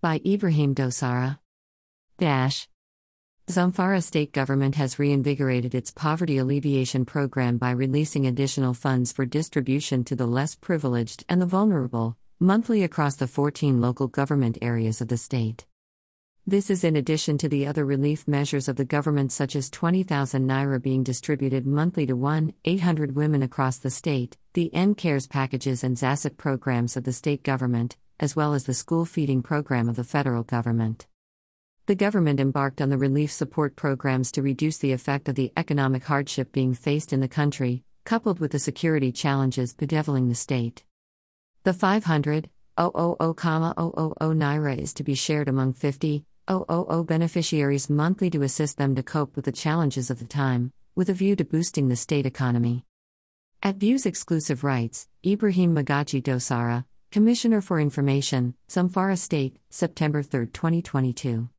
By Ibrahim Dosara. Dash. Zamfara state government has reinvigorated its poverty alleviation program by releasing additional funds for distribution to the less privileged and the vulnerable, monthly across the 14 local government areas of the state. This is in addition to the other relief measures of the government, such as 20,000 naira being distributed monthly to 1 800 women across the state, the N Cares packages and ZASIP programs of the state government, as well as the school feeding program of the federal government. The government embarked on the relief support programs to reduce the effect of the economic hardship being faced in the country, coupled with the security challenges bedeviling the state. The 500 000, 000 naira is to be shared among 50 000 beneficiaries monthly to assist them to cope with the challenges of the time, with a view to boosting the state economy. At Views Exclusive Rights, Ibrahim Magaji Dosara, Commissioner for Information, Zamfara State, September 3, 2022.